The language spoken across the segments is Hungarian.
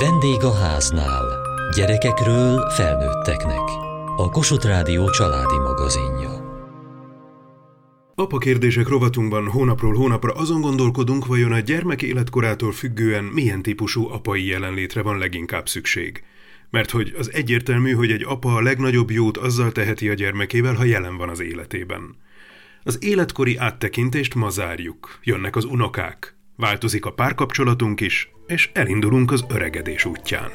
Vendég a háznál. Gyerekekről felnőtteknek. A Kossuth Rádió családi magazinja. Apa kérdések rovatunkban hónapról hónapra azon gondolkodunk, vajon a gyermek életkorától függően milyen típusú apai jelenlétre van leginkább szükség. Mert hogy az egyértelmű, hogy egy apa a legnagyobb jót azzal teheti a gyermekével, ha jelen van az életében. Az életkori áttekintést ma zárjuk. Jönnek az unokák. Változik a párkapcsolatunk is, és elindulunk az öregedés útján.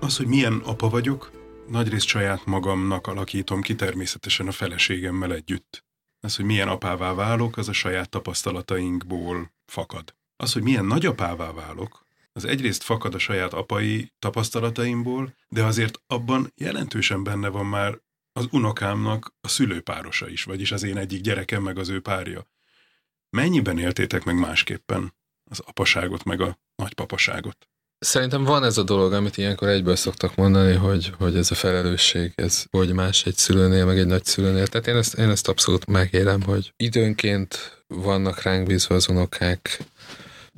Az, hogy milyen apa vagyok, nagyrészt saját magamnak alakítom ki természetesen a feleségemmel együtt. Az, hogy milyen apává válok, az a saját tapasztalatainkból fakad. Az, hogy milyen nagyapává válok, az egyrészt fakad a saját apai tapasztalataimból, de azért abban jelentősen benne van már az unokámnak a szülőpárosa is, vagyis az én egyik gyerekem meg az ő párja. Mennyiben éltétek meg másképpen az apaságot meg a nagypapaságot? Szerintem van ez a dolog, amit ilyenkor egyből szoktak mondani, hogy, hogy ez a felelősség, ez hogy más egy szülőnél, meg egy nagyszülőnél. Tehát én ezt, én ezt abszolút megélem, hogy időnként vannak ránk bízva az unokák,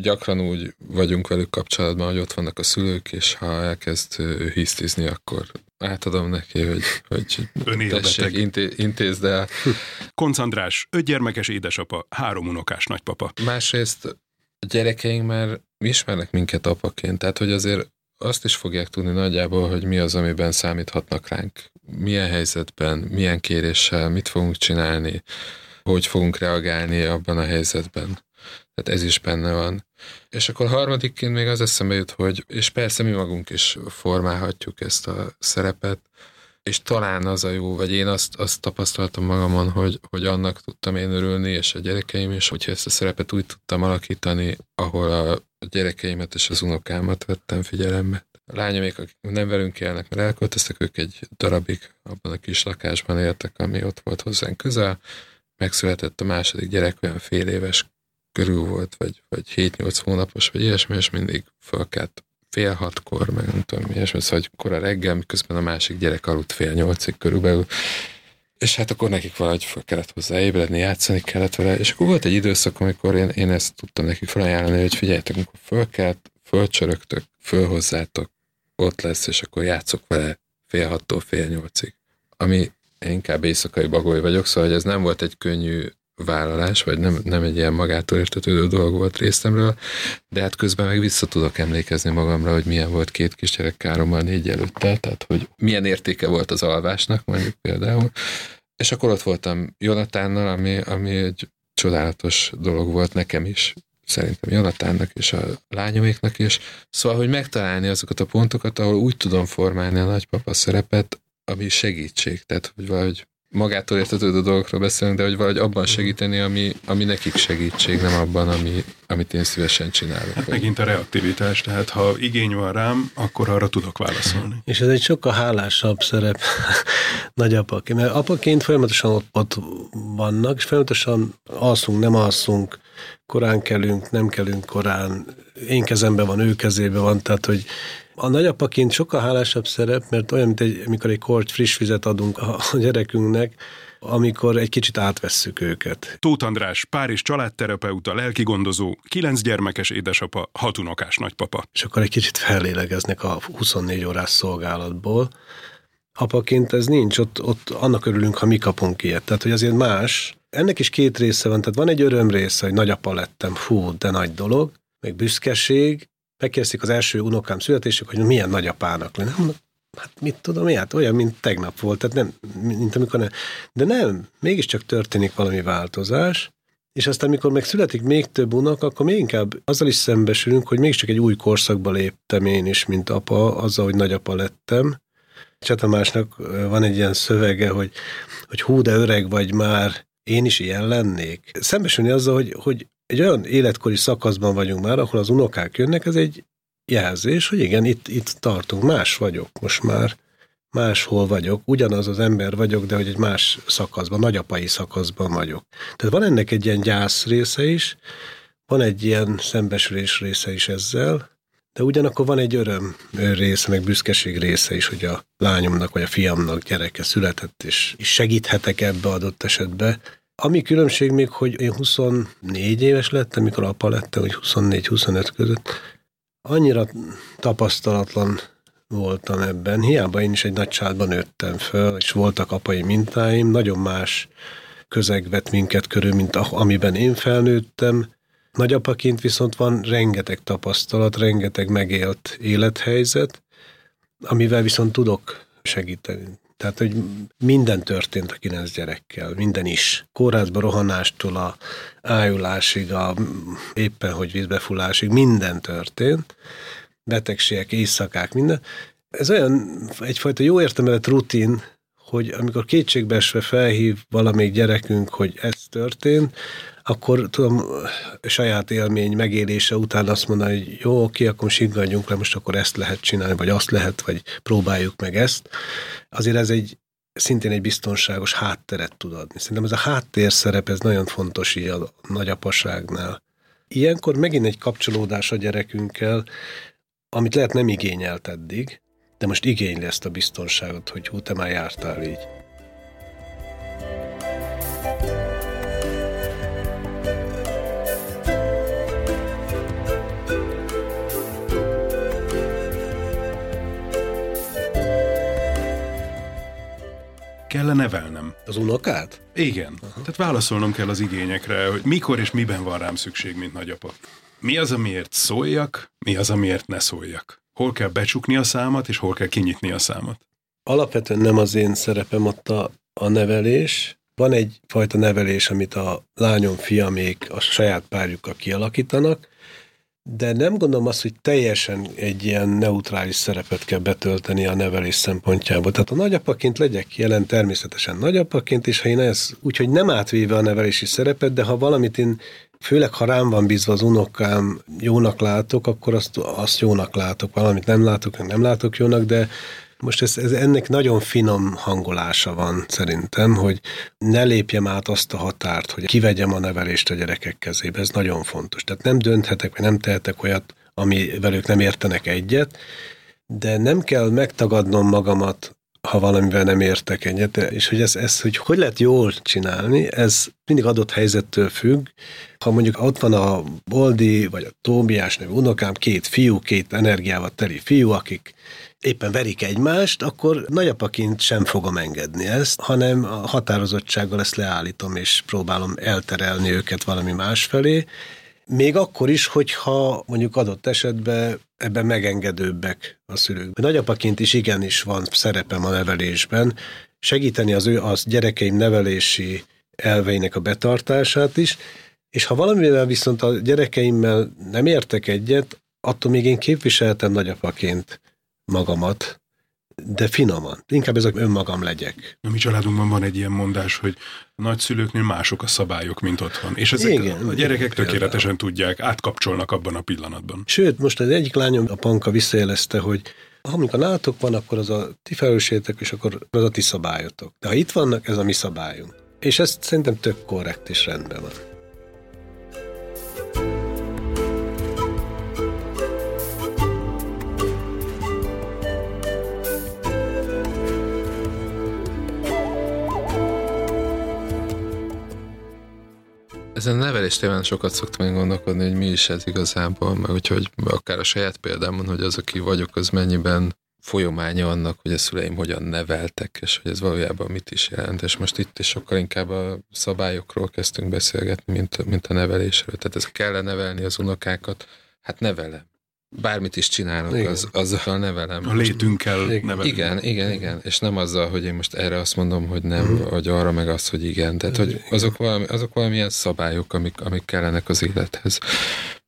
gyakran úgy vagyunk velük kapcsolatban, hogy ott vannak a szülők, és ha elkezd hisztizni, akkor átadom neki, hogy, hogy tessék, inté, intézd el. Konc András, öt gyermekes édesapa, három unokás nagypapa. Másrészt a gyerekeink már ismernek minket apaként, tehát hogy azért azt is fogják tudni nagyjából, hogy mi az, amiben számíthatnak ránk. Milyen helyzetben, milyen kéréssel, mit fogunk csinálni, hogy fogunk reagálni abban a helyzetben. Tehát ez is benne van. És akkor harmadikként még az eszembe jut, hogy, és persze mi magunk is formálhatjuk ezt a szerepet, és talán az a jó, vagy én azt, azt tapasztaltam magamon, hogy, hogy annak tudtam én örülni, és a gyerekeim is, hogyha ezt a szerepet úgy tudtam alakítani, ahol a gyerekeimet és az unokámat vettem figyelembe. A lányomék, akik nem velünk élnek, mert elköltöztek, ők egy darabig abban a kis lakásban éltek, ami ott volt hozzánk közel. Megszületett a második gyerek, olyan fél éves körül volt, vagy, vagy 7-8 hónapos, vagy ilyesmi, és mindig fölkelt fél hatkor, meg nem tudom, ilyesmi, szóval hogy kora reggel, miközben a másik gyerek aludt fél nyolcig körülbelül, és hát akkor nekik valahogy fel kellett hozzá ébredni, játszani kellett vele, és akkor volt egy időszak, amikor én, én ezt tudtam nekik felajánlani, hogy figyeljetek, amikor fölkelt, fölcsörögtök, fölhozzátok, ott lesz, és akkor játszok vele fél hattól fél nyolcig. Ami inkább éjszakai bagoly vagyok, szóval hogy ez nem volt egy könnyű vállalás, vagy nem, nem egy ilyen magától értetődő dolog volt részemről, de hát közben meg vissza tudok emlékezni magamra, hogy milyen volt két kisgyerek kárommal négy előtte, tehát hogy milyen értéke volt az alvásnak mondjuk például. És akkor ott voltam Jonatánnal, ami, ami egy csodálatos dolog volt nekem is, szerintem Jonatánnak és a lányoméknak is. Szóval, hogy megtalálni azokat a pontokat, ahol úgy tudom formálni a nagypapa szerepet, ami segítség, tehát hogy valahogy magától értetődő dolgokról beszélünk, de hogy valahogy abban segíteni, ami, ami nekik segítség, nem abban, ami, amit én szívesen csinálok. Hát megint a reaktivitás, tehát ha igény van rám, akkor arra tudok válaszolni. És ez egy sokkal hálásabb szerep nagyapaként, mert apaként folyamatosan ott, ott vannak, és folyamatosan alszunk, nem alszunk, korán kelünk, nem kelünk korán, én kezemben van, ő kezében van, tehát hogy a nagyapaként sokkal hálásabb szerep, mert olyan, mint egy, amikor egy kort friss vizet adunk a, gyerekünknek, amikor egy kicsit átvesszük őket. Tóth András, pár és családterapeuta, lelkigondozó, kilenc gyermekes édesapa, hat unokás nagypapa. És akkor egy kicsit fellélegeznek a 24 órás szolgálatból. Apaként ez nincs, ott, ott annak örülünk, ha mi kapunk ilyet. Tehát, hogy azért más. Ennek is két része van, tehát van egy öröm része, hogy nagyapa lettem, fú, de nagy dolog, meg büszkeség, megkérdezték az első unokám születésük, hogy milyen nagyapának lenne. Mondom, hát mit tudom én, hát olyan, mint tegnap volt, tehát nem, mint amikor nem. De nem, mégiscsak történik valami változás, és aztán, amikor meg születik még több unok, akkor még inkább azzal is szembesülünk, hogy mégiscsak egy új korszakba léptem én is, mint apa, azzal, hogy nagyapa lettem. Csatamásnak van egy ilyen szövege, hogy, hogy hú, de öreg vagy már, én is ilyen lennék. Szembesülni azzal, hogy, hogy egy olyan életkori szakaszban vagyunk már, ahol az unokák jönnek, ez egy jelzés, hogy igen, itt, itt tartunk, más vagyok most már, máshol vagyok, ugyanaz az ember vagyok, de hogy egy más szakaszban, nagyapai szakaszban vagyok. Tehát van ennek egy ilyen gyász része is, van egy ilyen szembesülés része is ezzel, De ugyanakkor van egy öröm része, meg büszkeség része is, hogy a lányomnak vagy a fiamnak gyereke született, és segíthetek ebbe adott esetbe. Ami különbség még, hogy én 24 éves lettem, mikor apa lettem, hogy 24-25 között, annyira tapasztalatlan voltam ebben. Hiába én is egy nagy családban nőttem föl, és voltak apai mintáim, nagyon más közeg vett minket körül, mint amiben én felnőttem. Nagyapaként viszont van rengeteg tapasztalat, rengeteg megélt élethelyzet, amivel viszont tudok segíteni. Tehát, hogy minden történt a kilenc gyerekkel, minden is. Kórházba rohanástól a ájulásig, a éppen, hogy vízbefulásig, minden történt. Betegségek, éjszakák, minden. Ez olyan egyfajta jó értelmelet rutin, hogy amikor kétségbeesve felhív valamelyik gyerekünk, hogy ez történt, akkor tudom, saját élmény megélése után azt mondani, hogy jó, oké, akkor siggadjunk le, most akkor ezt lehet csinálni, vagy azt lehet, vagy próbáljuk meg ezt. Azért ez egy szintén egy biztonságos hátteret tud adni. Szerintem ez a háttérszerep, ez nagyon fontos így a nagyapaságnál. Ilyenkor megint egy kapcsolódás a gyerekünkkel, amit lehet nem igényelt eddig, de most igényli ezt a biztonságot, hogy hú, te már jártál így. Nevelnem? Az unokát? Igen. Aha. Tehát válaszolnom kell az igényekre, hogy mikor és miben van rám szükség, mint nagyapa. Mi az, amiért szóljak, mi az, amiért ne szóljak. Hol kell becsukni a számat, és hol kell kinyitni a számat. Alapvetően nem az én szerepem ott a, a nevelés. Van egy fajta nevelés, amit a lányom, fiamék a saját párjukkal kialakítanak, de nem gondolom azt, hogy teljesen egy ilyen neutrális szerepet kell betölteni a nevelés szempontjából. Tehát a nagyapaként legyek jelen természetesen nagyapaként, és ha én ez úgyhogy nem átvéve a nevelési szerepet, de ha valamit én főleg ha rám van bízva az unokám, jónak látok, akkor azt, azt jónak látok, valamit nem látok, nem látok jónak, de most ez, ez ennek nagyon finom hangolása van szerintem, hogy ne lépjem át azt a határt, hogy kivegyem a nevelést a gyerekek kezébe. Ez nagyon fontos. Tehát nem dönthetek, vagy nem tehetek olyat, amivel ők nem értenek egyet, de nem kell megtagadnom magamat ha valamivel nem értek egyet, és hogy ez, ez hogy, hogy lehet jól csinálni, ez mindig adott helyzettől függ. Ha mondjuk ott van a Boldi, vagy a Tóbiás nevű unokám, két fiú, két energiával teli fiú, akik éppen verik egymást, akkor nagyapaként sem fogom engedni ezt, hanem a határozottsággal ezt leállítom, és próbálom elterelni őket valami más felé, még akkor is, hogyha mondjuk adott esetben ebben megengedőbbek a szülők. Nagyapaként is igenis van szerepem a nevelésben, segíteni az ő az gyerekeim nevelési elveinek a betartását is, és ha valamivel viszont a gyerekeimmel nem értek egyet, attól még én képviseltem nagyapaként magamat, de finoman. Inkább ezek önmagam legyek. A mi családunkban van egy ilyen mondás, hogy a nagyszülőknek mások a szabályok, mint otthon. És ezek igen, a gyerekek igen, tökéletesen például. tudják, átkapcsolnak abban a pillanatban. Sőt, most az egyik lányom, a Panka visszajelezte, hogy ha amikor nálatok van, akkor az a ti felelőssétek, és akkor az a ti szabályotok. De ha itt vannak, ez a mi szabályunk. És ez szerintem tök korrekt és rendben van. Ezen a nevelés témán sokat szoktam én gondolkodni, hogy mi is ez igazából, meg úgyhogy akár a saját példámon, hogy az, aki vagyok, az mennyiben folyamánya annak, hogy a szüleim hogyan neveltek, és hogy ez valójában mit is jelent. És most itt is sokkal inkább a szabályokról kezdtünk beszélgetni, mint, mint a nevelésről. Tehát ez kell nevelni az unokákat? Hát nevelem bármit is csinálok, igen. az, azzal nevelem. A létünkkel igen. nevelem. Igen, igen, igen. És nem azzal, hogy én most erre azt mondom, hogy nem, uh-huh. vagy arra meg azt, hogy igen. Tehát, hogy azok, valami, azok valamilyen szabályok, amik, amik kellenek az élethez.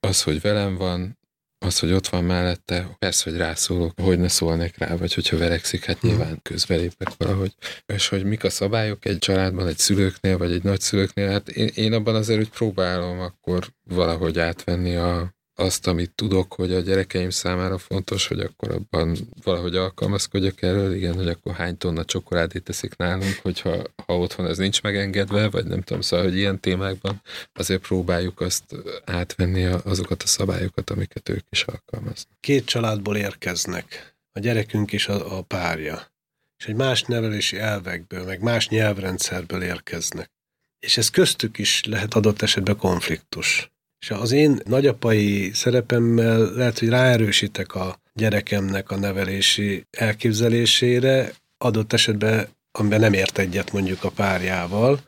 Az, hogy velem van, az, hogy ott van mellette, persze, hogy rászólok, hogy ne szólnék rá, vagy hogyha verekszik, hát nyilván mhm. közbelépek valahogy. És hogy mik a szabályok egy családban, egy szülőknél, vagy egy nagyszülőknél, hát én, én abban azért, hogy próbálom akkor valahogy átvenni a, azt, amit tudok, hogy a gyerekeim számára fontos, hogy akkor abban valahogy alkalmazkodjak erről, igen, hogy akkor hány tonna csokoládét teszik nálunk, hogyha ha otthon ez nincs megengedve, vagy nem tudom, szóval, hogy ilyen témákban azért próbáljuk azt átvenni azokat a szabályokat, amiket ők is alkalmaznak. Két családból érkeznek, a gyerekünk és a, a párja, és egy más nevelési elvekből, meg más nyelvrendszerből érkeznek. És ez köztük is lehet adott esetben konfliktus. És az én nagyapai szerepemmel lehet, hogy ráerősítek a gyerekemnek a nevelési elképzelésére, adott esetben, amiben nem ért egyet mondjuk a párjával,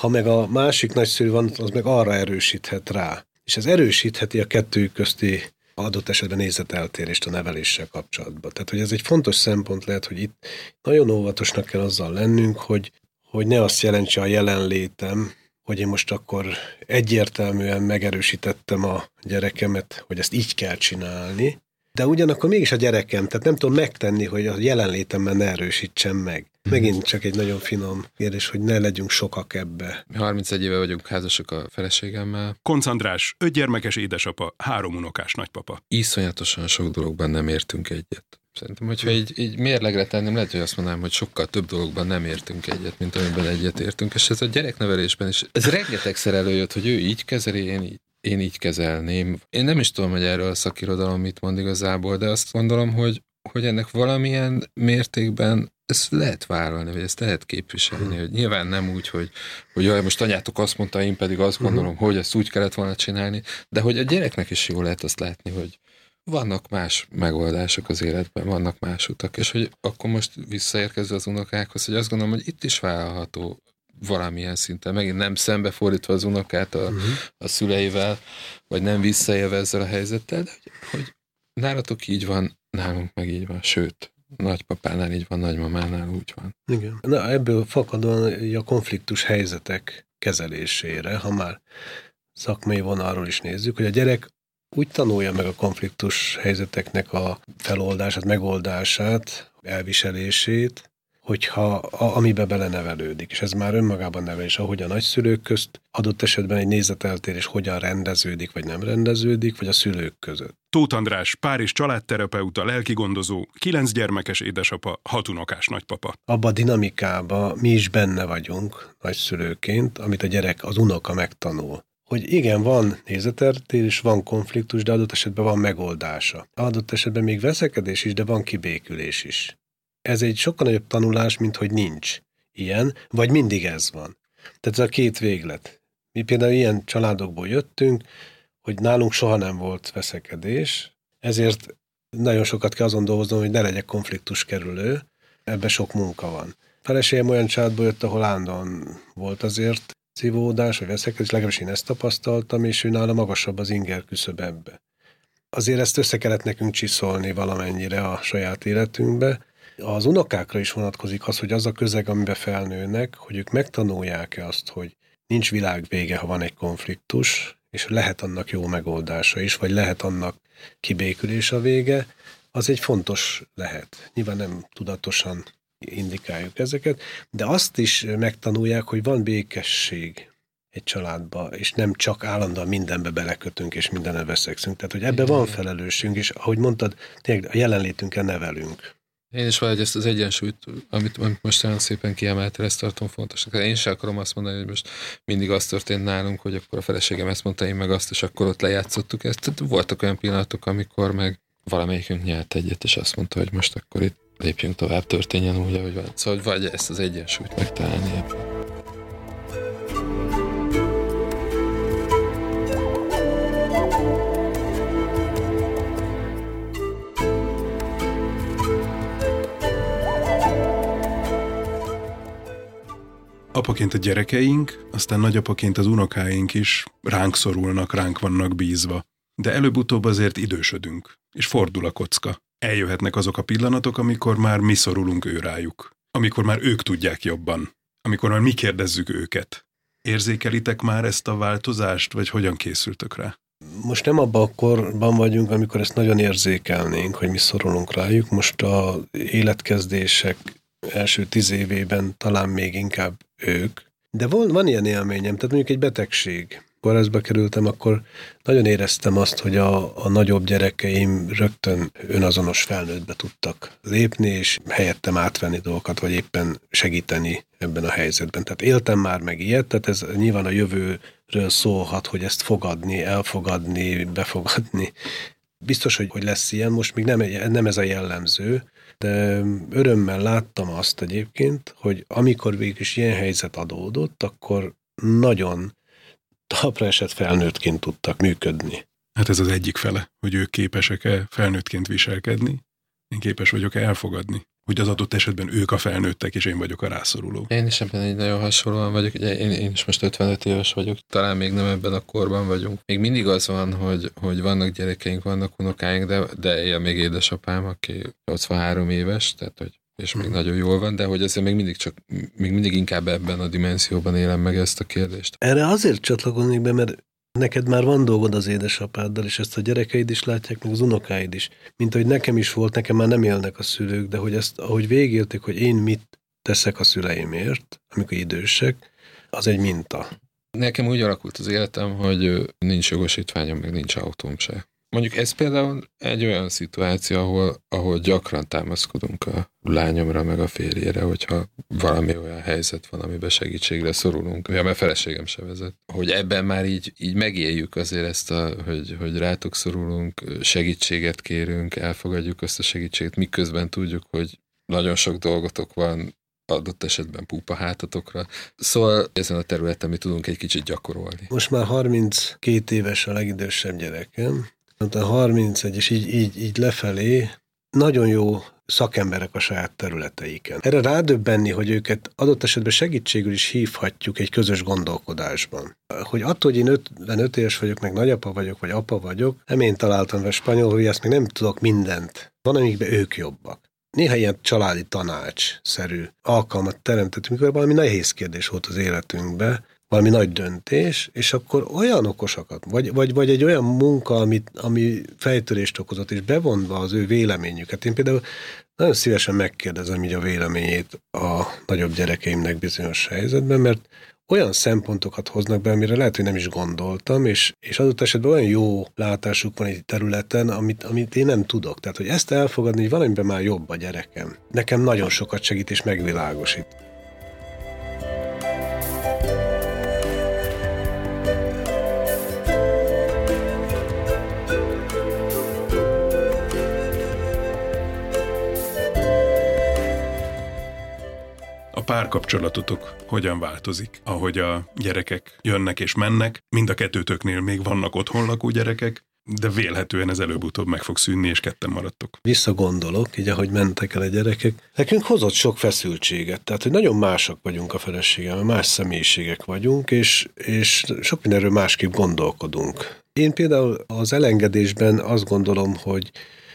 ha meg a másik nagyszülő van, az meg arra erősíthet rá. És ez erősítheti a kettő közti adott esetben nézeteltérést a neveléssel kapcsolatban. Tehát, hogy ez egy fontos szempont lehet, hogy itt nagyon óvatosnak kell azzal lennünk, hogy, hogy ne azt jelentse a jelenlétem, hogy én most akkor egyértelműen megerősítettem a gyerekemet, hogy ezt így kell csinálni, de ugyanakkor mégis a gyerekem, tehát nem tudom megtenni, hogy a jelenlétemben ne erősítsem meg. Megint csak egy nagyon finom kérdés, hogy ne legyünk sokak ebbe. 31 éve vagyunk házasok a feleségemmel. Koncentrás, öt gyermekes édesapa, három unokás nagypapa. Iszonyatosan sok dologban nem értünk egyet. Szerintem, hogyha így, így mérlegre tenném, lehet, hogy azt mondanám, hogy sokkal több dologban nem értünk egyet, mint amiben egyet értünk, és ez a gyereknevelésben is, ez rengetegszer előjött, hogy ő így kezeli, én így, én így kezelném. Én nem is tudom, hogy erről a szakirodalom mit mond igazából, de azt gondolom, hogy, hogy ennek valamilyen mértékben ezt lehet vállalni, vagy ezt lehet képviselni, hogy nyilván nem úgy, hogy, hogy jaj, most anyátok azt mondta, én pedig azt gondolom, uh-huh. hogy ezt úgy kellett volna csinálni, de hogy a gyereknek is jó lehet azt látni, hogy, vannak más megoldások az életben, vannak más utak, és hogy akkor most visszaérkezve az unokákhoz, hogy azt gondolom, hogy itt is vállalható valamilyen szinten, megint nem szembefordítva az unokát a, uh-huh. a szüleivel, vagy nem visszaélve ezzel a helyzettel, de hogy, hogy nálatok így van, nálunk meg így van, sőt, nagypapánál így van, nagymamánál úgy van. Igen. Na, ebből fakadóan a konfliktus helyzetek kezelésére, ha már szakmai vonalról is nézzük, hogy a gyerek úgy tanulja meg a konfliktus helyzeteknek a feloldását, megoldását, elviselését, hogyha a, amibe belenevelődik, és ez már önmagában nevelés, ahogy a nagyszülők közt adott esetben egy nézeteltérés hogyan rendeződik, vagy nem rendeződik, vagy a szülők között. Tóth András, pár és családterapeuta, lelkigondozó, kilenc gyermekes édesapa, hat unokás nagypapa. Abba a dinamikába mi is benne vagyunk nagyszülőként, amit a gyerek, az unoka megtanul hogy igen, van nézeteltérés, van konfliktus, de adott esetben van megoldása. Adott esetben még veszekedés is, de van kibékülés is. Ez egy sokkal nagyobb tanulás, mint hogy nincs ilyen, vagy mindig ez van. Tehát ez a két véglet. Mi például ilyen családokból jöttünk, hogy nálunk soha nem volt veszekedés, ezért nagyon sokat kell azon dolgoznom, hogy ne legyek konfliktus kerülő, ebbe sok munka van. Feleségem olyan családból jött, ahol állandóan volt azért szívódás, vagy veszekedés, legalábbis én ezt tapasztaltam, és ő nála magasabb az inger küszöb ebbe. Azért ezt össze kellett nekünk csiszolni valamennyire a saját életünkbe. Az unokákra is vonatkozik az, hogy az a közeg, amiben felnőnek, hogy ők megtanulják-e azt, hogy nincs világ vége, ha van egy konfliktus, és lehet annak jó megoldása is, vagy lehet annak kibékülés a vége, az egy fontos lehet. Nyilván nem tudatosan indikáljuk ezeket, de azt is megtanulják, hogy van békesség egy családba, és nem csak állandóan mindenbe belekötünk, és mindenre veszekszünk. Tehát, hogy ebbe van felelősségünk, és ahogy mondtad, tényleg a jelenlétünkkel nevelünk. Én is valahogy ezt az egyensúlyt, amit, amit most nagyon szépen kiemeltél, ezt tartom fontosnak. Én sem akarom azt mondani, hogy most mindig az történt nálunk, hogy akkor a feleségem ezt mondta, én meg azt, és akkor ott lejátszottuk ezt. Tehát voltak olyan pillanatok, amikor meg valamelyikünk nyert egyet, és azt mondta, hogy most akkor itt lépjünk tovább, történjen úgy, ahogy van. Szóval vagy ezt az egyensúlyt megtalálni ebben. Apaként a gyerekeink, aztán nagyapaként az unokáink is ránk szorulnak, ránk vannak bízva. De előbb-utóbb azért idősödünk, és fordul a kocka eljöhetnek azok a pillanatok, amikor már mi szorulunk ő rájuk. Amikor már ők tudják jobban. Amikor már mi kérdezzük őket. Érzékelitek már ezt a változást, vagy hogyan készültök rá? Most nem abban a korban vagyunk, amikor ezt nagyon érzékelnénk, hogy mi szorulunk rájuk. Most a életkezdések első tíz évében talán még inkább ők. De van, van ilyen élményem, tehát mondjuk egy betegség, kórházba kerültem, akkor nagyon éreztem azt, hogy a, a nagyobb gyerekeim rögtön önazonos felnőttbe tudtak lépni, és helyettem átvenni dolgokat, vagy éppen segíteni ebben a helyzetben. Tehát éltem már meg ilyet, tehát ez nyilván a jövőről szólhat, hogy ezt fogadni, elfogadni, befogadni. Biztos, hogy, hogy lesz ilyen, most még nem, nem ez a jellemző, de örömmel láttam azt egyébként, hogy amikor végül is ilyen helyzet adódott, akkor nagyon talpra esett felnőttként tudtak működni. Hát ez az egyik fele, hogy ők képesek-e felnőttként viselkedni, én képes vagyok-e elfogadni, hogy az adott esetben ők a felnőttek, és én vagyok a rászoruló. Én is ebben egy nagyon hasonlóan vagyok, ugye én, én is most 55 éves vagyok, talán még nem ebben a korban vagyunk. Még mindig az van, hogy, hogy vannak gyerekeink, vannak unokáink, de, de él még édesapám, aki 83 éves, tehát hogy és még nagyon jól van, de hogy azért még mindig csak, még mindig inkább ebben a dimenzióban élem meg ezt a kérdést. Erre azért csatlakoznék be, mert neked már van dolgod az édesapáddal, és ezt a gyerekeid is látják, meg az unokáid is. Mint ahogy nekem is volt, nekem már nem élnek a szülők, de hogy ezt, ahogy végélték, hogy én mit teszek a szüleimért, amikor idősek, az egy minta. Nekem úgy alakult az életem, hogy nincs jogosítványom, meg nincs autóm se. Mondjuk ez például egy olyan szituáció, ahol, ahol gyakran támaszkodunk a lányomra, meg a férjére, hogyha valami olyan helyzet van, amiben segítségre szorulunk, ja, mert feleségem se vezet. Hogy ebben már így, így megéljük azért ezt, a, hogy, hogy rátok szorulunk, segítséget kérünk, elfogadjuk azt a segítséget, miközben tudjuk, hogy nagyon sok dolgotok van, adott esetben púpa hátatokra. Szóval ezen a területen mi tudunk egy kicsit gyakorolni. Most már 32 éves a legidősebb gyerekem, a 31, és így, így, így lefelé nagyon jó szakemberek a saját területeiken. Erre rádöbbenni, hogy őket adott esetben segítségül is hívhatjuk egy közös gondolkodásban. Hogy attól, hogy én 55 éves vagyok, meg nagyapa vagyok, vagy apa vagyok, nem én találtam be spanyol, hogy ezt még nem tudok mindent. Van, amikben ők jobbak. Néha ilyen családi tanács-szerű alkalmat teremtett, mikor valami nehéz kérdés volt az életünkben, valami nagy döntés, és akkor olyan okosakat, vagy, vagy, vagy egy olyan munka, amit, ami fejtörést okozott, és bevonva az ő véleményüket. Én például nagyon szívesen megkérdezem így a véleményét a nagyobb gyerekeimnek bizonyos helyzetben, mert olyan szempontokat hoznak be, amire lehet, hogy nem is gondoltam, és, és adott esetben olyan jó látásuk van egy területen, amit, amit én nem tudok. Tehát, hogy ezt elfogadni, hogy valamiben már jobb a gyerekem. Nekem nagyon sokat segít és megvilágosít. Párkapcsolatotok hogyan változik, ahogy a gyerekek jönnek és mennek. Mind a kettőtöknél még vannak otthon lakó gyerekek, de vélhetően ez előbb-utóbb meg fog szűnni, és ketten maradtok. Visszagondolok, így ahogy mentek el a gyerekek, nekünk hozott sok feszültséget, tehát hogy nagyon másak vagyunk a feleségem, más személyiségek vagyunk, és, és sok mindenről másképp gondolkodunk. Én például az elengedésben azt gondolom, hogy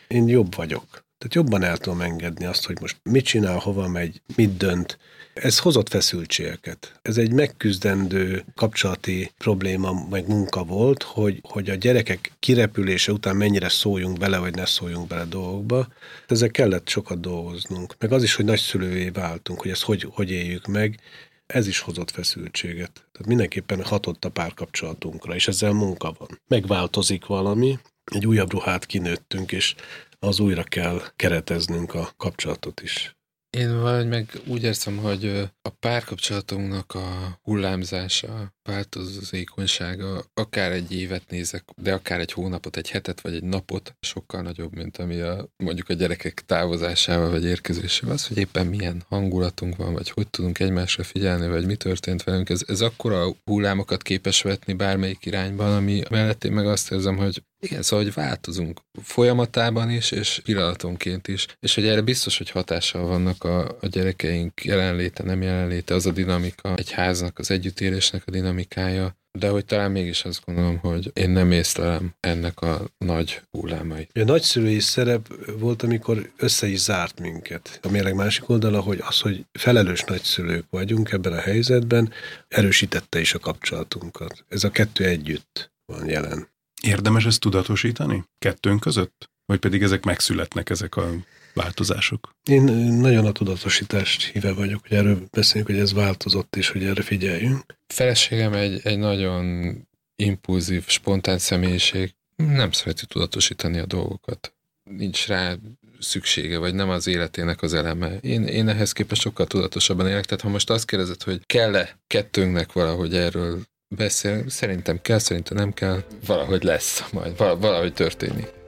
én jobb vagyok. Tehát jobban el tudom engedni azt, hogy most mit csinál, hova megy, mit dönt, ez hozott feszültségeket. Ez egy megküzdendő kapcsolati probléma, meg munka volt, hogy, hogy a gyerekek kirepülése után mennyire szóljunk bele, vagy ne szóljunk bele dolgokba. Ezzel kellett sokat dolgoznunk. Meg az is, hogy nagyszülővé váltunk, hogy ezt hogy, hogy éljük meg, ez is hozott feszültséget. Tehát mindenképpen hatott a párkapcsolatunkra, és ezzel munka van. Megváltozik valami, egy újabb ruhát kinőttünk, és az újra kell kereteznünk a kapcsolatot is. Én vagy meg úgy érzem, hogy a párkapcsolatunknak a hullámzása, változékonysága, akár egy évet nézek, de akár egy hónapot, egy hetet vagy egy napot, sokkal nagyobb, mint ami a, mondjuk a gyerekek távozásával vagy érkezésével. Az, hogy éppen milyen hangulatunk van, vagy hogy tudunk egymásra figyelni, vagy mi történt velünk, ez, ez akkora hullámokat képes vetni bármelyik irányban, ami mellett én meg azt érzem, hogy igen, szóval, hogy változunk folyamatában is, és pillanatonként is, és hogy erre biztos, hogy hatással vannak a, a gyerekeink jelenléte, nem jelenléte, az a dinamika, egy háznak, az együttélésnek a dinamikája, de hogy talán mégis azt gondolom, hogy én nem észlelem ennek a nagy hullámait. A nagyszülői szerep volt, amikor össze is zárt minket. A mérleg másik oldala, hogy az, hogy felelős nagyszülők vagyunk ebben a helyzetben, erősítette is a kapcsolatunkat. Ez a kettő együtt van jelen. Érdemes ezt tudatosítani kettőnk között? Vagy pedig ezek megszületnek, ezek a változások? Én nagyon a tudatosítást híve vagyok, hogy erről beszéljünk, hogy ez változott, és hogy erre figyeljünk. Feleségem egy, egy nagyon impulzív, spontán személyiség nem szereti tudatosítani a dolgokat. Nincs rá szüksége, vagy nem az életének az eleme. Én, én ehhez képest sokkal tudatosabban élek, tehát ha most azt kérdezed, hogy kell-e kettőnknek valahogy erről beszél, szerintem kell, szerintem nem kell, valahogy lesz, majd valahogy történik.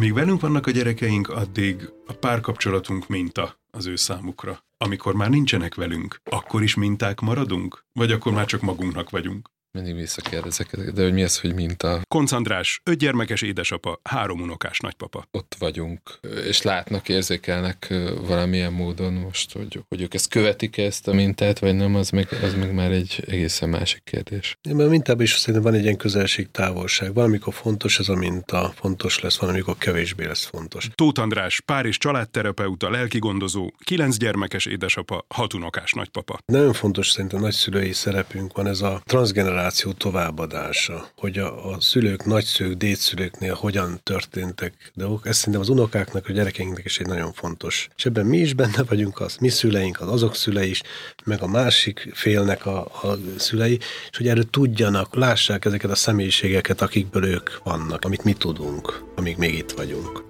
Amíg velünk vannak a gyerekeink, addig a párkapcsolatunk minta az ő számukra. Amikor már nincsenek velünk, akkor is minták maradunk? Vagy akkor már csak magunknak vagyunk? Mindig visszakérdezek, de hogy mi az, hogy minta? Konc András, öt gyermekes édesapa, három unokás nagypapa. Ott vagyunk, és látnak, érzékelnek valamilyen módon most, hogy, hogy ők ezt követik -e ezt a mintát, vagy nem, az meg, az meg már egy egészen másik kérdés. Én mert a mintában is szerintem van egy ilyen közelség-távolság. Valamikor fontos ez a minta, fontos lesz, valamikor kevésbé lesz fontos. Tóth András, pár és családterapeuta, lelkigondozó, kilenc gyermekes édesapa, hat unokás nagypapa. Nagyon fontos szerintem nagyszülői szerepünk van ez a transgeneráció generáció továbbadása, hogy a, a szülők, nagyszülők, dédszülőknél hogyan történtek dolgok. Ez szerintem az unokáknak, a gyerekeinknek is egy nagyon fontos. És ebben mi is benne vagyunk, az mi szüleink, az azok szülei is, meg a másik félnek a, a szülei, és hogy erről tudjanak, lássák ezeket a személyiségeket, akikből ők vannak, amit mi tudunk, amíg még itt vagyunk.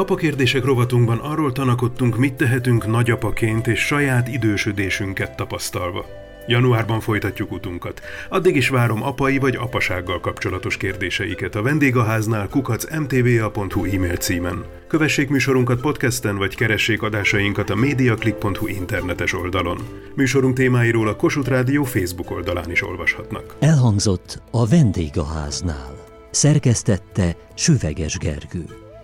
Apakérdések rovatunkban arról tanakodtunk, mit tehetünk nagyapaként és saját idősödésünket tapasztalva. Januárban folytatjuk utunkat. Addig is várom apai vagy apasággal kapcsolatos kérdéseiket a vendégháznál kukacmtva.hu e-mail címen. Kövessék műsorunkat podcasten, vagy keressék adásainkat a mediaclick.hu internetes oldalon. Műsorunk témáiról a Kossuth Rádió Facebook oldalán is olvashatnak. Elhangzott a vendégháznál. Szerkesztette Süveges Gergő.